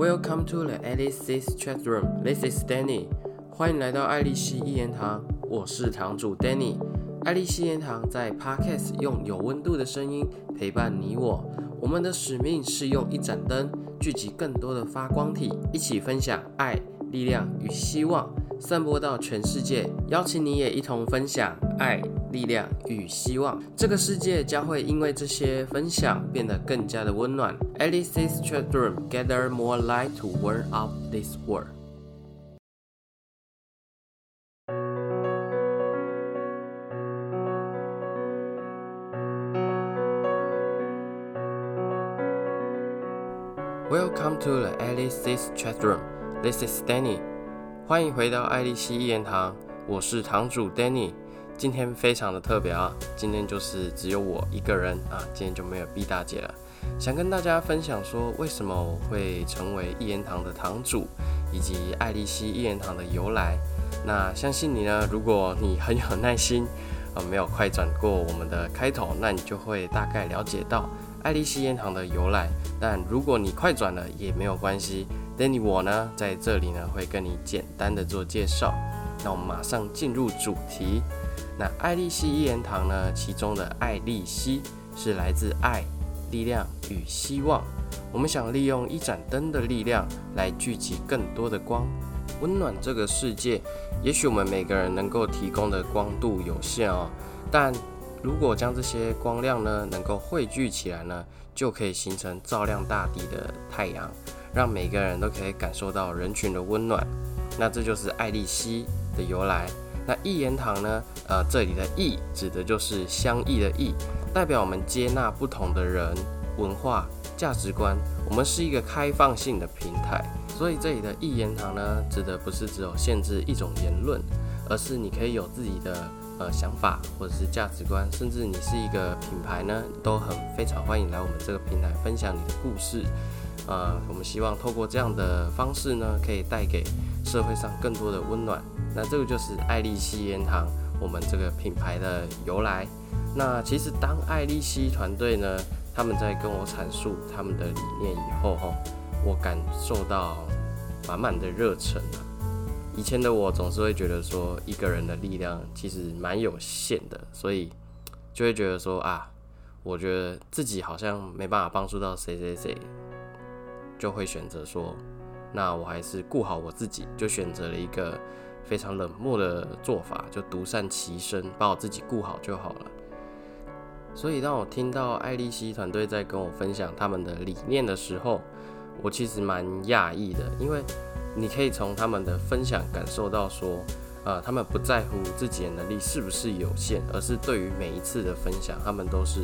Welcome to the Alice's Chat Room. This is Danny. 欢迎来到爱丽丝一言堂，我是堂主 Danny。爱丽丝一言堂在 Podcast 用有温度的声音陪伴你我。我们的使命是用一盏灯聚集更多的发光体，一起分享爱、力量与希望，散播到全世界。邀请你也一同分享爱。力量与希望，这个世界将会因为这些分享变得更加的温暖。Alice's children gather more light to warm up this world. Welcome to the Alice's chat room. This is Danny. 欢迎回到爱丽丝一言堂，我是堂主 Danny。今天非常的特别啊！今天就是只有我一个人啊，今天就没有 B 大姐了。想跟大家分享说，为什么我会成为一言堂的堂主，以及爱丽丝一言堂的由来。那相信你呢，如果你很有耐心，呃，没有快转过我们的开头，那你就会大概了解到爱丽丝一言堂的由来。但如果你快转了也没有关系，Danny 我呢在这里呢会跟你简单的做介绍。那我们马上进入主题。那爱丽丝一言堂呢？其中的爱丽丝是来自爱、力量与希望。我们想利用一盏灯的力量来聚集更多的光，温暖这个世界。也许我们每个人能够提供的光度有限哦，但如果将这些光亮呢能够汇聚起来呢，就可以形成照亮大地的太阳，让每个人都可以感受到人群的温暖。那这就是爱丽丝的由来。那一言堂呢？呃，这里的“异”指的就是相异的“异”，代表我们接纳不同的人、文化、价值观。我们是一个开放性的平台，所以这里的一言堂呢，指的不是只有限制一种言论，而是你可以有自己的呃想法或者是价值观，甚至你是一个品牌呢，都很非常欢迎来我们这个平台分享你的故事。呃，我们希望透过这样的方式呢，可以带给社会上更多的温暖。那这个就是爱丽丝烟堂，我们这个品牌的由来。那其实当爱丽丝团队呢，他们在跟我阐述他们的理念以后，哈，我感受到满满的热忱啊。以前的我总是会觉得说，一个人的力量其实蛮有限的，所以就会觉得说啊，我觉得自己好像没办法帮助到谁谁谁，就会选择说，那我还是顾好我自己，就选择了一个。非常冷漠的做法，就独善其身，把我自己顾好就好了。所以，当我听到爱丽丝团队在跟我分享他们的理念的时候，我其实蛮讶异的，因为你可以从他们的分享感受到说，呃，他们不在乎自己的能力是不是有限，而是对于每一次的分享，他们都是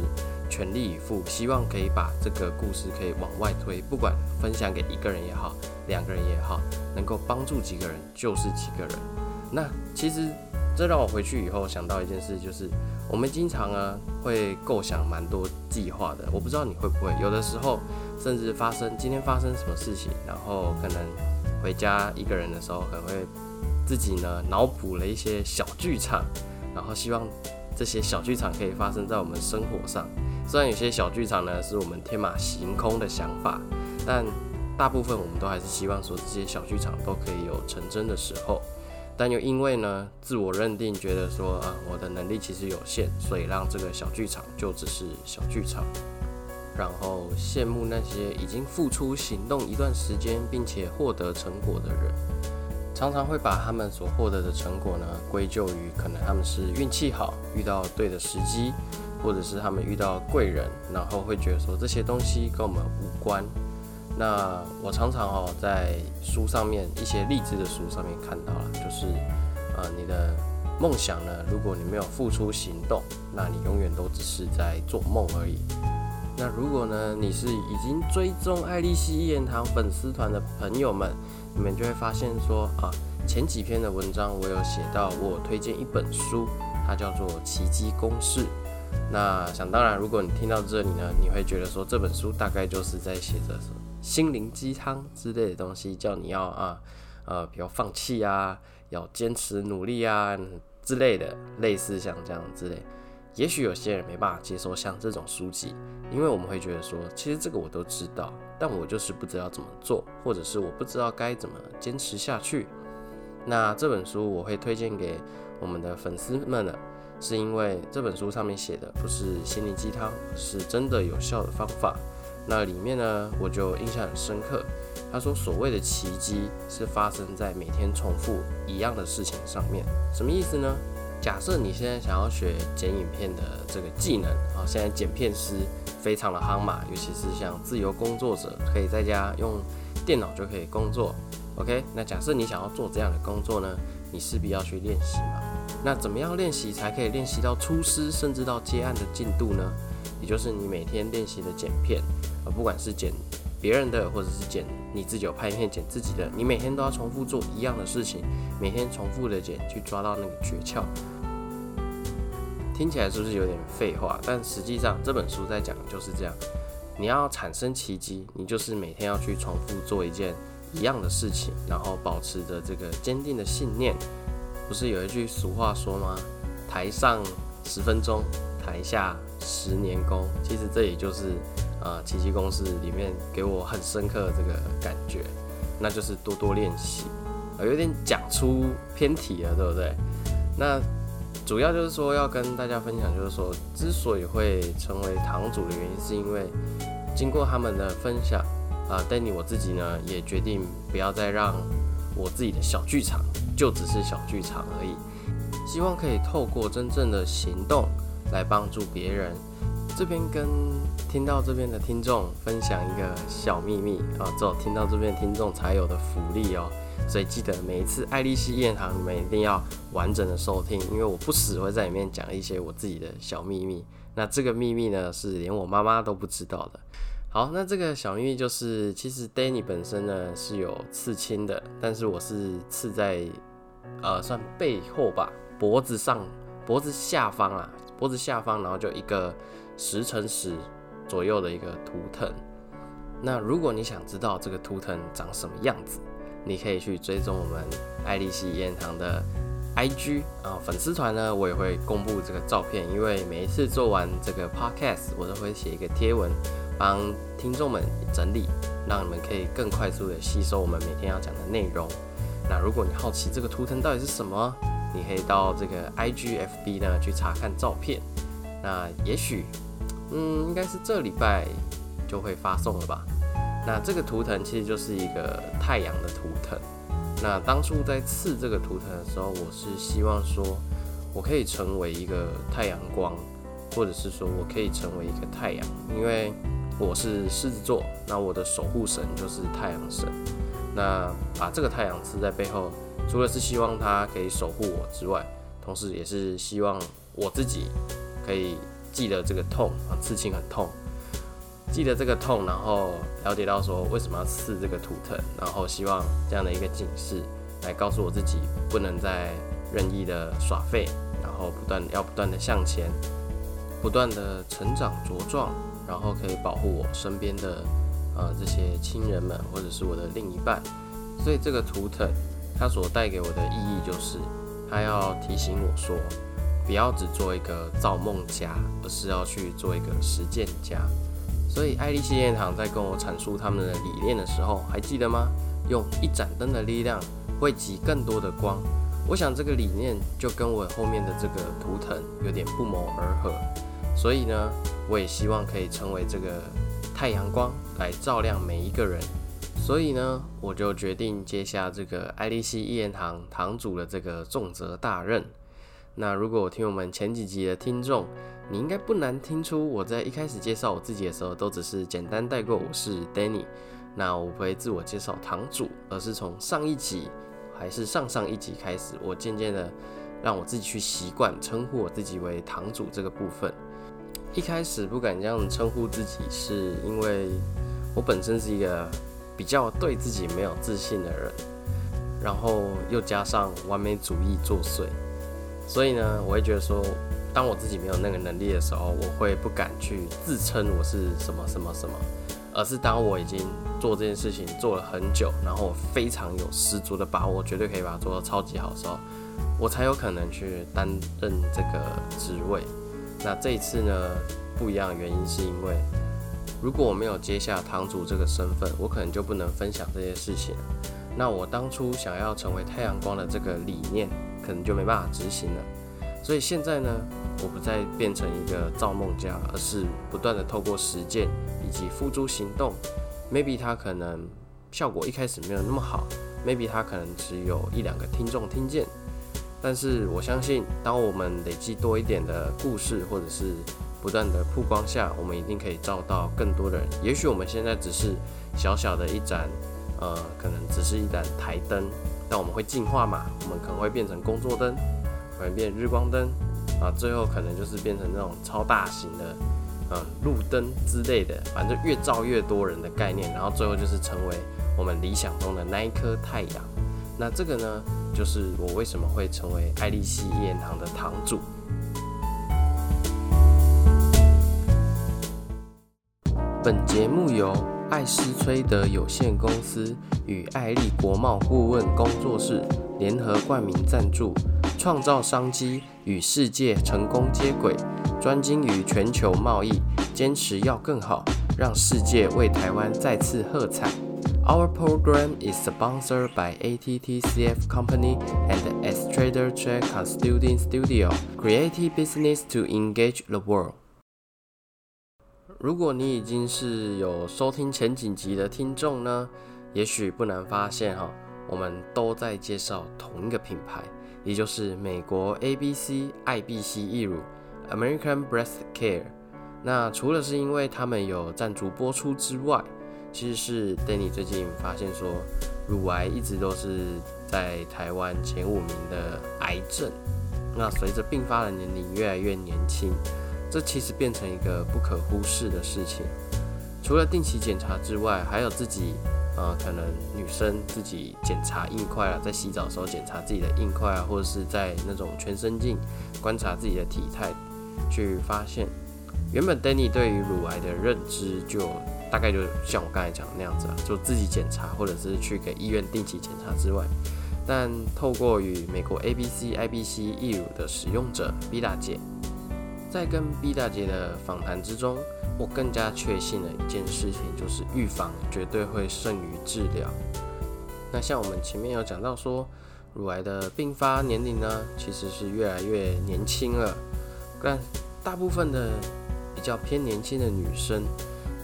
全力以赴，希望可以把这个故事可以往外推，不管分享给一个人也好。两个人也好，能够帮助几个人就是几个人。那其实这让我回去以后想到一件事，就是我们经常啊会构想蛮多计划的。我不知道你会不会，有的时候甚至发生今天发生什么事情，然后可能回家一个人的时候，可能会自己呢脑补了一些小剧场，然后希望这些小剧场可以发生在我们生活上。虽然有些小剧场呢是我们天马行空的想法，但大部分我们都还是希望说这些小剧场都可以有成真的时候，但又因为呢自我认定觉得说啊我的能力其实有限，所以让这个小剧场就只是小剧场，然后羡慕那些已经付出行动一段时间并且获得成果的人，常常会把他们所获得的成果呢归咎于可能他们是运气好遇到对的时机，或者是他们遇到贵人，然后会觉得说这些东西跟我们无关。那我常常哦，在书上面一些励志的书上面看到了，就是呃，你的梦想呢，如果你没有付出行动，那你永远都只是在做梦而已。那如果呢，你是已经追踪爱丽丝一言堂粉丝团的朋友们，你们就会发现说啊，前几篇的文章我有写到，我推荐一本书，它叫做《奇迹公式》。那想当然，如果你听到这里呢，你会觉得说这本书大概就是在写着什么？心灵鸡汤之类的东西，叫你要啊，呃，比如放弃啊，要坚持努力啊之类的，类似像这样之类。也许有些人没办法接受像这种书籍，因为我们会觉得说，其实这个我都知道，但我就是不知道怎么做，或者是我不知道该怎么坚持下去。那这本书我会推荐给我们的粉丝们呢，是因为这本书上面写的不是心灵鸡汤，是真的有效的方法。那里面呢，我就印象很深刻。他说，所谓的奇迹是发生在每天重复一样的事情上面。什么意思呢？假设你现在想要学剪影片的这个技能啊，现在剪片师非常的夯嘛，尤其是像自由工作者，可以在家用电脑就可以工作。OK，那假设你想要做这样的工作呢，你势必要去练习嘛。那怎么样练习才可以练习到出师，甚至到接案的进度呢？也就是你每天练习的剪片啊。不管是剪别人的，或者是剪你自己有拍片剪自己的，你每天都要重复做一样的事情，每天重复的剪，去抓到那个诀窍。听起来是不是有点废话？但实际上这本书在讲的就是这样。你要产生奇迹，你就是每天要去重复做一件一样的事情，然后保持着这个坚定的信念。不是有一句俗话说吗？台上十分钟，台下十年功。其实这也就是。啊，奇迹公司里面给我很深刻的这个感觉，那就是多多练习。啊，有点讲出偏题了，对不对？那主要就是说要跟大家分享，就是说之所以会成为堂主的原因，是因为经过他们的分享，啊，Danny 我自己呢也决定不要再让我自己的小剧场就只是小剧场而已，希望可以透过真正的行动来帮助别人。这边跟听到这边的听众分享一个小秘密啊，只有听到这边听众才有的福利哦，所以记得每一次爱丽丝宴堂，你们一定要完整的收听，因为我不时会在里面讲一些我自己的小秘密。那这个秘密呢，是连我妈妈都不知道的。好，那这个小秘密就是，其实 Danny 本身呢是有刺青的，但是我是刺在呃算背后吧，脖子上，脖子下方啊，脖子下方，然后就一个。十乘十左右的一个图腾。那如果你想知道这个图腾长什么样子，你可以去追踪我们爱丽丝烟糖的 IG 啊粉丝团呢，我也会公布这个照片。因为每一次做完这个 Podcast，我都会写一个贴文，帮听众们整理，让你们可以更快速的吸收我们每天要讲的内容。那如果你好奇这个图腾到底是什么，你可以到这个 IGFB 呢去查看照片。那也许。嗯，应该是这礼拜就会发送了吧。那这个图腾其实就是一个太阳的图腾。那当初在刺这个图腾的时候，我是希望说我可以成为一个太阳光，或者是说我可以成为一个太阳，因为我是狮子座，那我的守护神就是太阳神。那把这个太阳刺在背后，除了是希望它可以守护我之外，同时也是希望我自己可以。记得这个痛啊，刺青很痛。记得这个痛，然后了解到说为什么要刺这个图腾，然后希望这样的一个警示来告诉我自己，不能再任意的耍废，然后不断要不断的向前，不断的成长茁壮，然后可以保护我身边的呃这些亲人们或者是我的另一半。所以这个图腾它所带给我的意义就是，它要提醒我说。不要只做一个造梦家，而是要去做一个实践家。所以爱丽丝殿堂在跟我阐述他们的理念的时候，还记得吗？用一盏灯的力量汇集更多的光。我想这个理念就跟我后面的这个图腾有点不谋而合。所以呢，我也希望可以成为这个太阳光来照亮每一个人。所以呢，我就决定接下这个爱丽丝一言堂堂主的这个重责大任。那如果我听我们前几集的听众，你应该不难听出我在一开始介绍我自己的时候，都只是简单带过我是 Danny。那我不会自我介绍堂主，而是从上一集还是上上一集开始，我渐渐的让我自己去习惯称呼我自己为堂主这个部分。一开始不敢这样称呼自己，是因为我本身是一个比较对自己没有自信的人，然后又加上完美主义作祟。所以呢，我会觉得说，当我自己没有那个能力的时候，我会不敢去自称我是什么什么什么，而是当我已经做这件事情做了很久，然后我非常有十足的把握，绝对可以把它做到超级好的时候，我才有可能去担任这个职位。那这一次呢不一样的原因是因为，如果我没有接下堂主这个身份，我可能就不能分享这些事情。那我当初想要成为太阳光的这个理念，可能就没办法执行了。所以现在呢，我不再变成一个造梦家，而是不断的透过实践以及付诸行动。Maybe 它可能效果一开始没有那么好，Maybe 它可能只有一两个听众听见。但是我相信，当我们累积多一点的故事，或者是不断的曝光下，我们一定可以照到更多的人。也许我们现在只是小小的一盏，呃，可能只是一盏台灯，但我们会进化嘛？我们可能会变成工作灯，可能变日光灯，啊，最后可能就是变成那种超大型的，嗯，路灯之类的，反正越照越多人的概念，然后最后就是成为我们理想中的那一颗太阳。那这个呢？就是我为什么会成为爱丽丝一言堂的堂主。本节目由艾斯崔德有限公司与爱丽国贸顾问工作室联合冠名赞助，创造商机与世界成功接轨，专精于全球贸易，坚持要更好，让世界为台湾再次喝彩。Our program is sponsored by ATTCF Company and S Trader Trade Consulting Studio. Creative business to engage the world. 如果你已经是有收听前几集的听众呢，也许不难发现哈，我们都在介绍同一个品牌，也就是美国 ABC 爱必希义乳 American Breast Care。那除了是因为他们有赞助播出之外，其实是 Danny 最近发现说，乳癌一直都是在台湾前五名的癌症。那随着并发的年龄越来越年轻，这其实变成一个不可忽视的事情。除了定期检查之外，还有自己呃，可能女生自己检查硬块啊，在洗澡的时候检查自己的硬块啊，或者是在那种全身镜观察自己的体态，去发现原本 Danny 对于乳癌的认知就。大概就像我刚才讲的那样子啊，就自己检查，或者是去给医院定期检查之外，但透过与美国 ABC、IBC 义乳的使用者 B 大姐，在跟 B 大姐的访谈之中，我更加确信了一件事情，就是预防绝对会胜于治疗。那像我们前面有讲到说，乳癌的并发年龄呢，其实是越来越年轻了，但大部分的比较偏年轻的女生。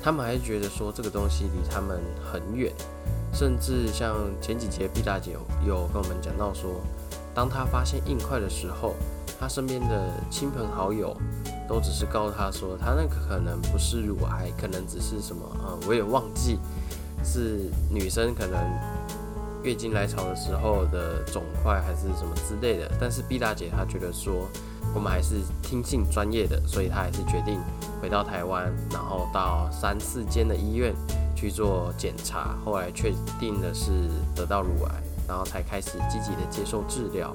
她们还觉得说这个东西离她们很远，甚至像前几节毕大姐有跟我们讲到说，当她发现硬块的时候，他身边的亲朋好友都只是告诉他说，他那个可能不是乳癌，可能只是什么啊，我也忘记是女生可能月经来潮的时候的肿块还是什么之类的。但是毕大姐她觉得说。我们还是听信专业的，所以她还是决定回到台湾，然后到三四间的医院去做检查，后来确定的是得到乳癌，然后才开始积极的接受治疗。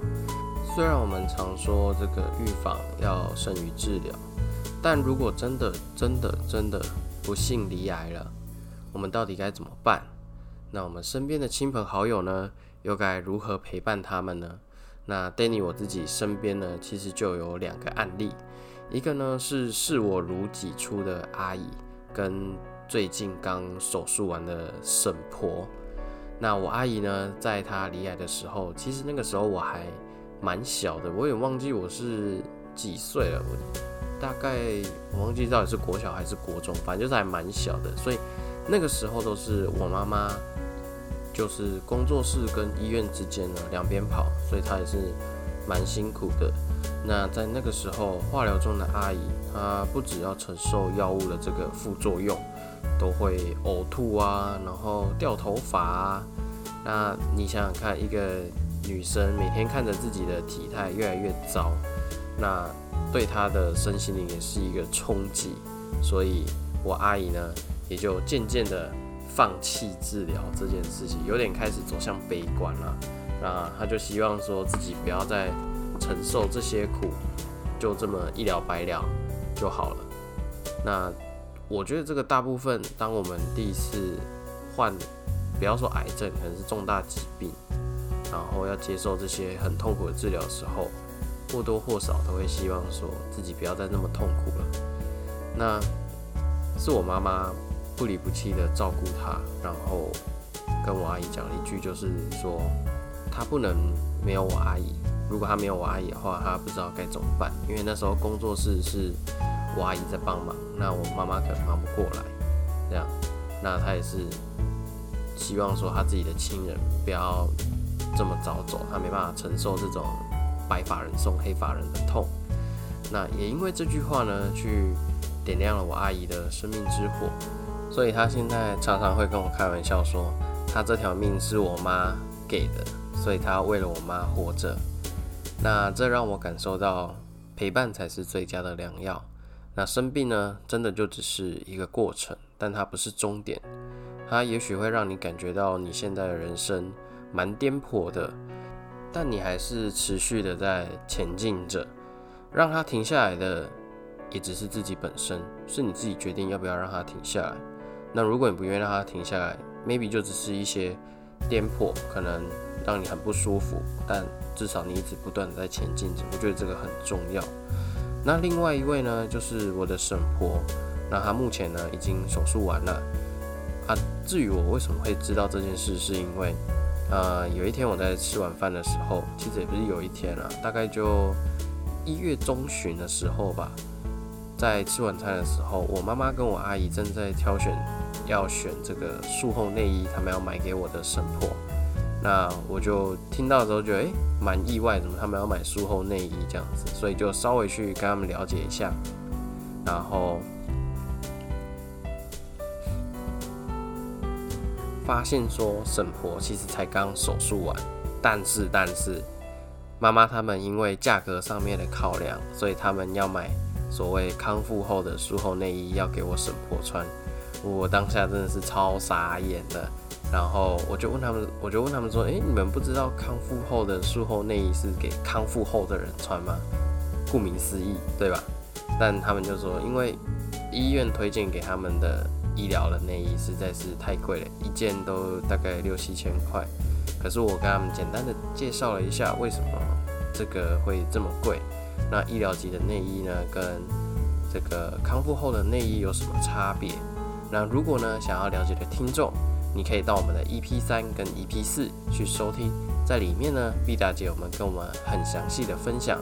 虽然我们常说这个预防要胜于治疗，但如果真的真的真的不幸罹癌了，我们到底该怎么办？那我们身边的亲朋好友呢，又该如何陪伴他们呢？那 Danny 我自己身边呢，其实就有两个案例，一个呢是视我如己出的阿姨，跟最近刚手术完的婶婆。那我阿姨呢，在她离癌的时候，其实那个时候我还蛮小的，我也忘记我是几岁了，我大概我忘记到底是国小还是国中，反正就是还蛮小的，所以那个时候都是我妈妈。就是工作室跟医院之间呢，两边跑，所以她也是蛮辛苦的。那在那个时候，化疗中的阿姨，她不只要承受药物的这个副作用，都会呕吐啊，然后掉头发啊。那你想想看，一个女生每天看着自己的体态越来越糟，那对她的身心灵也是一个冲击。所以我阿姨呢，也就渐渐的。放弃治疗这件事情，有点开始走向悲观了。那她就希望说自己不要再承受这些苦，就这么一了百了就好了。那我觉得这个大部分，当我们第一次患，不要说癌症，可能是重大疾病，然后要接受这些很痛苦的治疗的时候，或多或少都会希望说自己不要再那么痛苦了。那是我妈妈不离不弃的照顾她，然后跟我阿姨讲了一句，就是说她不能没有我阿姨。如果她没有我阿姨的话，她不知道该怎么办。因为那时候工作室是我阿姨在帮忙，那我妈妈可能忙不过来，这样，那她也是希望说她自己的亲人不要这么早走，他没办法承受这种白发人送黑发人的痛。那也因为这句话呢，去点亮了我阿姨的生命之火，所以她现在常常会跟我开玩笑说，她这条命是我妈给的，所以她为了我妈活着。那这让我感受到陪伴才是最佳的良药。那生病呢，真的就只是一个过程，但它不是终点。它也许会让你感觉到你现在的人生蛮颠簸的，但你还是持续的在前进着。让它停下来的，也只是自己本身，是你自己决定要不要让它停下来。那如果你不愿意让它停下来，maybe 就只是一些颠簸，可能让你很不舒服，但至少你一直不断的在前进着。我觉得这个很重要。那另外一位呢，就是我的婶婆。那她目前呢已经手术完了啊。至于我为什么会知道这件事，是因为呃有一天我在吃晚饭的时候，其实也不是有一天啊，大概就一月中旬的时候吧，在吃晚餐的时候，我妈妈跟我阿姨正在挑选要选这个术后内衣，他们要买给我的神婆。那我就听到的时候觉得，诶蛮意外，怎么他们要买术后内衣这样子？所以就稍微去跟他们了解一下，然后发现说沈婆其实才刚手术完，但是但是妈妈他们因为价格上面的考量，所以他们要买所谓康复后的术后内衣要给我沈婆穿，我当下真的是超傻眼的。然后我就问他们，我就问他们说：“诶，你们不知道康复后的术后内衣是给康复后的人穿吗？顾名思义，对吧？”但他们就说，因为医院推荐给他们的医疗的内衣实在是太贵了，一件都大概六七千块。可是我跟他们简单的介绍了一下为什么这个会这么贵。那医疗级的内衣呢，跟这个康复后的内衣有什么差别？那如果呢，想要了解的听众。你可以到我们的 EP 三跟 EP 四去收听，在里面呢毕大姐我们跟我们很详细的分享，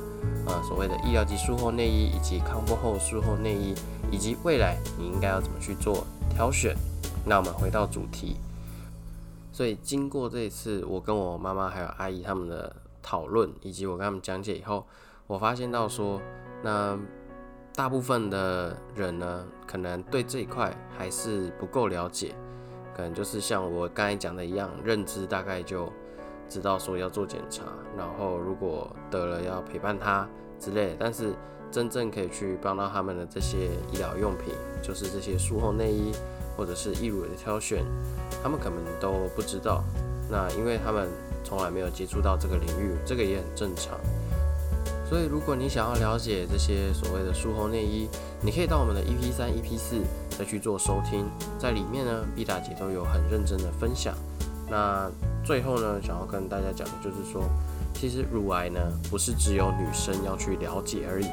啊，所谓的医疗级术后内衣以及康复后术后内衣，以及未来你应该要怎么去做挑选。那我们回到主题，所以经过这一次我跟我妈妈还有阿姨他们的讨论，以及我跟他们讲解以后，我发现到说，那大部分的人呢，可能对这一块还是不够了解。可能就是像我刚才讲的一样，认知大概就知道说要做检查，然后如果得了要陪伴他之类的。但是真正可以去帮到他们的这些医疗用品，就是这些术后内衣或者是义乳的挑选，他们可能都不知道。那因为他们从来没有接触到这个领域，这个也很正常。所以如果你想要了解这些所谓的术后内衣，你可以到我们的 EP 三、EP 四。再去做收听，在里面呢，B 大姐都有很认真的分享。那最后呢，想要跟大家讲的就是说，其实乳癌呢，不是只有女生要去了解而已，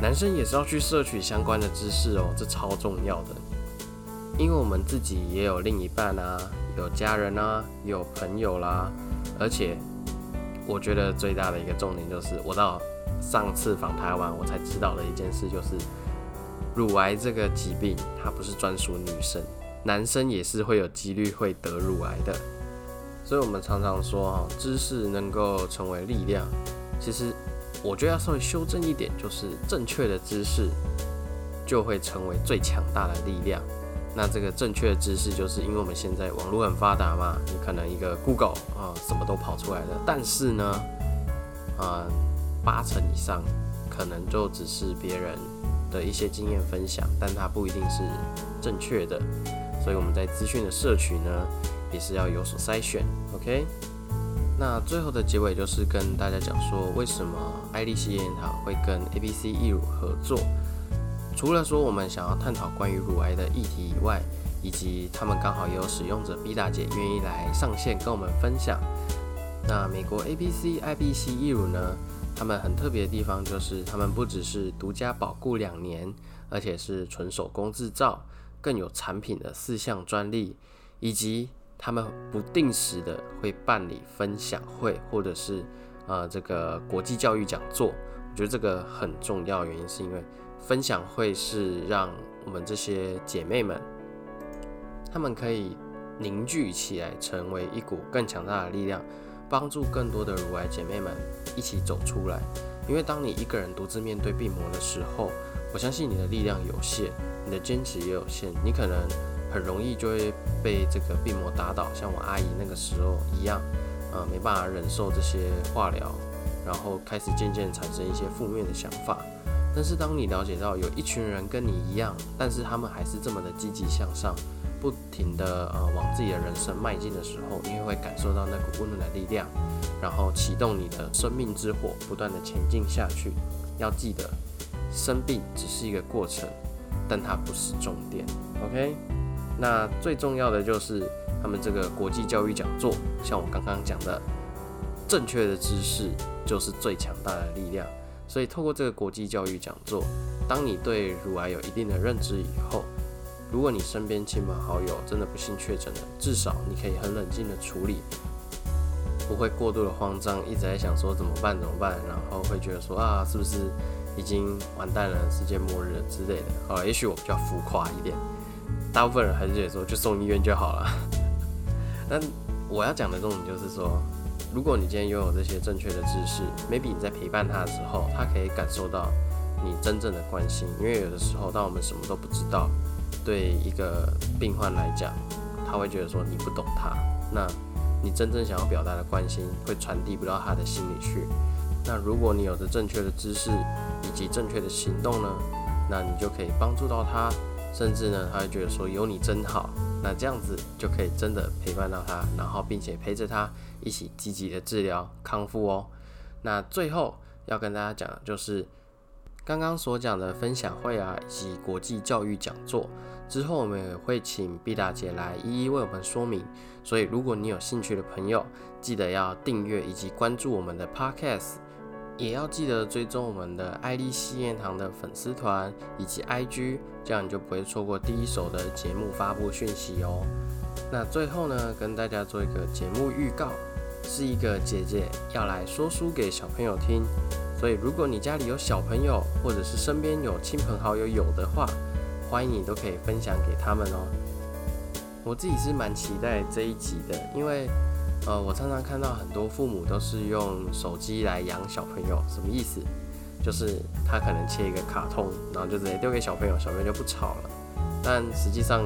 男生也是要去摄取相关的知识哦，这超重要的。因为我们自己也有另一半啊，有家人啊，有朋友啦，而且我觉得最大的一个重点就是，我到上次访台湾，我才知道的一件事就是。乳癌这个疾病，它不是专属女生，男生也是会有几率会得乳癌的。所以，我们常常说，哈，知识能够成为力量。其实，我觉得要稍微修正一点，就是正确的知识就会成为最强大的力量。那这个正确的知识，就是因为我们现在网络很发达嘛，你可能一个 Google 啊，什么都跑出来了。但是呢，啊，八成以上可能就只是别人。的一些经验分享，但它不一定是正确的，所以我们在资讯的摄取呢，也是要有所筛选。OK，那最后的结尾就是跟大家讲说，为什么爱丽丝研堂会跟 ABC 义乳合作？除了说我们想要探讨关于乳癌的议题以外，以及他们刚好也有使用者 B 大姐愿意来上线跟我们分享。那美国 ABC IBC 义乳呢？他们很特别的地方就是，他们不只是独家保固两年，而且是纯手工制造，更有产品的四项专利，以及他们不定时的会办理分享会，或者是呃这个国际教育讲座。我觉得这个很重要，原因是因为分享会是让我们这些姐妹们，她们可以凝聚起来，成为一股更强大的力量。帮助更多的乳癌姐妹们一起走出来，因为当你一个人独自面对病魔的时候，我相信你的力量有限，你的坚持也有限，你可能很容易就会被这个病魔打倒，像我阿姨那个时候一样，呃，没办法忍受这些化疗，然后开始渐渐产生一些负面的想法。但是当你了解到有一群人跟你一样，但是他们还是这么的积极向上。不停的呃往自己的人生迈进的时候，你也会感受到那股温暖的力量，然后启动你的生命之火，不断的前进下去。要记得，生病只是一个过程，但它不是终点。OK，那最重要的就是他们这个国际教育讲座，像我刚刚讲的，正确的知识就是最强大的力量。所以透过这个国际教育讲座，当你对乳癌有一定的认知以后，如果你身边亲朋好友真的不幸确诊了，至少你可以很冷静的处理，不会过度的慌张，一直在想说怎么办怎么办，然后会觉得说啊是不是已经完蛋了，世界末日之类的。好，也许我比较浮夸一点，大部分人还是觉得说就送医院就好了。但我要讲的重点就是说，如果你今天拥有这些正确的知识，maybe 你在陪伴他的时候，他可以感受到你真正的关心，因为有的时候当我们什么都不知道。对一个病患来讲，他会觉得说你不懂他，那你真正想要表达的关心会传递不到他的心里去。那如果你有着正确的知识以及正确的行动呢，那你就可以帮助到他，甚至呢，他会觉得说有你真好。那这样子就可以真的陪伴到他，然后并且陪着他一起积极的治疗康复哦。那最后要跟大家讲的就是。刚刚所讲的分享会啊，以及国际教育讲座，之后我们也会请毕大姐来一一为我们说明。所以，如果你有兴趣的朋友，记得要订阅以及关注我们的 Podcast，也要记得追踪我们的爱丽西宴堂的粉丝团以及 IG，这样你就不会错过第一手的节目发布讯息哦。那最后呢，跟大家做一个节目预告，是一个姐姐要来说书给小朋友听。所以，如果你家里有小朋友，或者是身边有亲朋好友有的话，欢迎你都可以分享给他们哦。我自己是蛮期待这一集的，因为呃，我常常看到很多父母都是用手机来养小朋友，什么意思？就是他可能切一个卡通，然后就直接丢给小朋友，小朋友就不吵了。但实际上，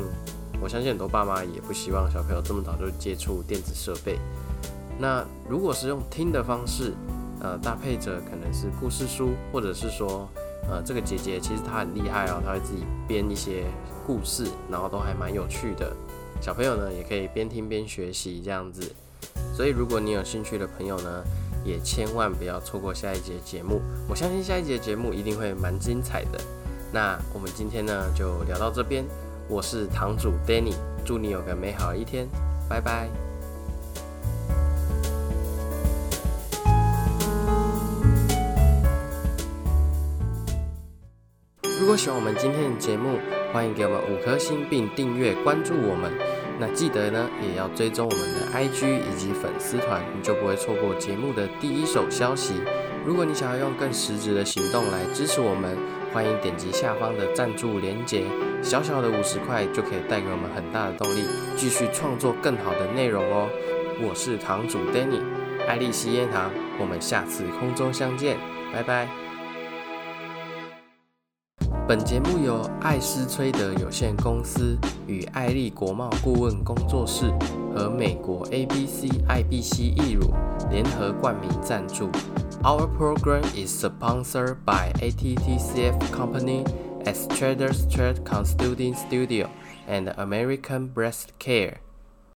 我相信很多爸妈也不希望小朋友这么早就接触电子设备。那如果是用听的方式，呃，搭配着可能是故事书，或者是说，呃，这个姐姐其实她很厉害哦，她会自己编一些故事，然后都还蛮有趣的。小朋友呢也可以边听边学习这样子。所以如果你有兴趣的朋友呢，也千万不要错过下一节节目。我相信下一节节目一定会蛮精彩的。那我们今天呢就聊到这边，我是堂主 Danny，祝你有个美好的一天，拜拜。如果喜欢我们今天的节目，欢迎给我们五颗星并订阅关注我们。那记得呢，也要追踪我们的 IG 以及粉丝团，你就不会错过节目的第一手消息。如果你想要用更实质的行动来支持我们，欢迎点击下方的赞助连结，小小的五十块就可以带给我们很大的动力，继续创作更好的内容哦。我是堂主 Danny，爱丽丝烟糖，我们下次空中相见，拜拜。本节目由艾斯崔德有限公司与艾丽国贸顾问工作室和美国 ABC IBC 易乳联合冠名赞助。Our program is sponsored by ATTCF Company, as Traders Trade Consulting Studio, and American Breast Care.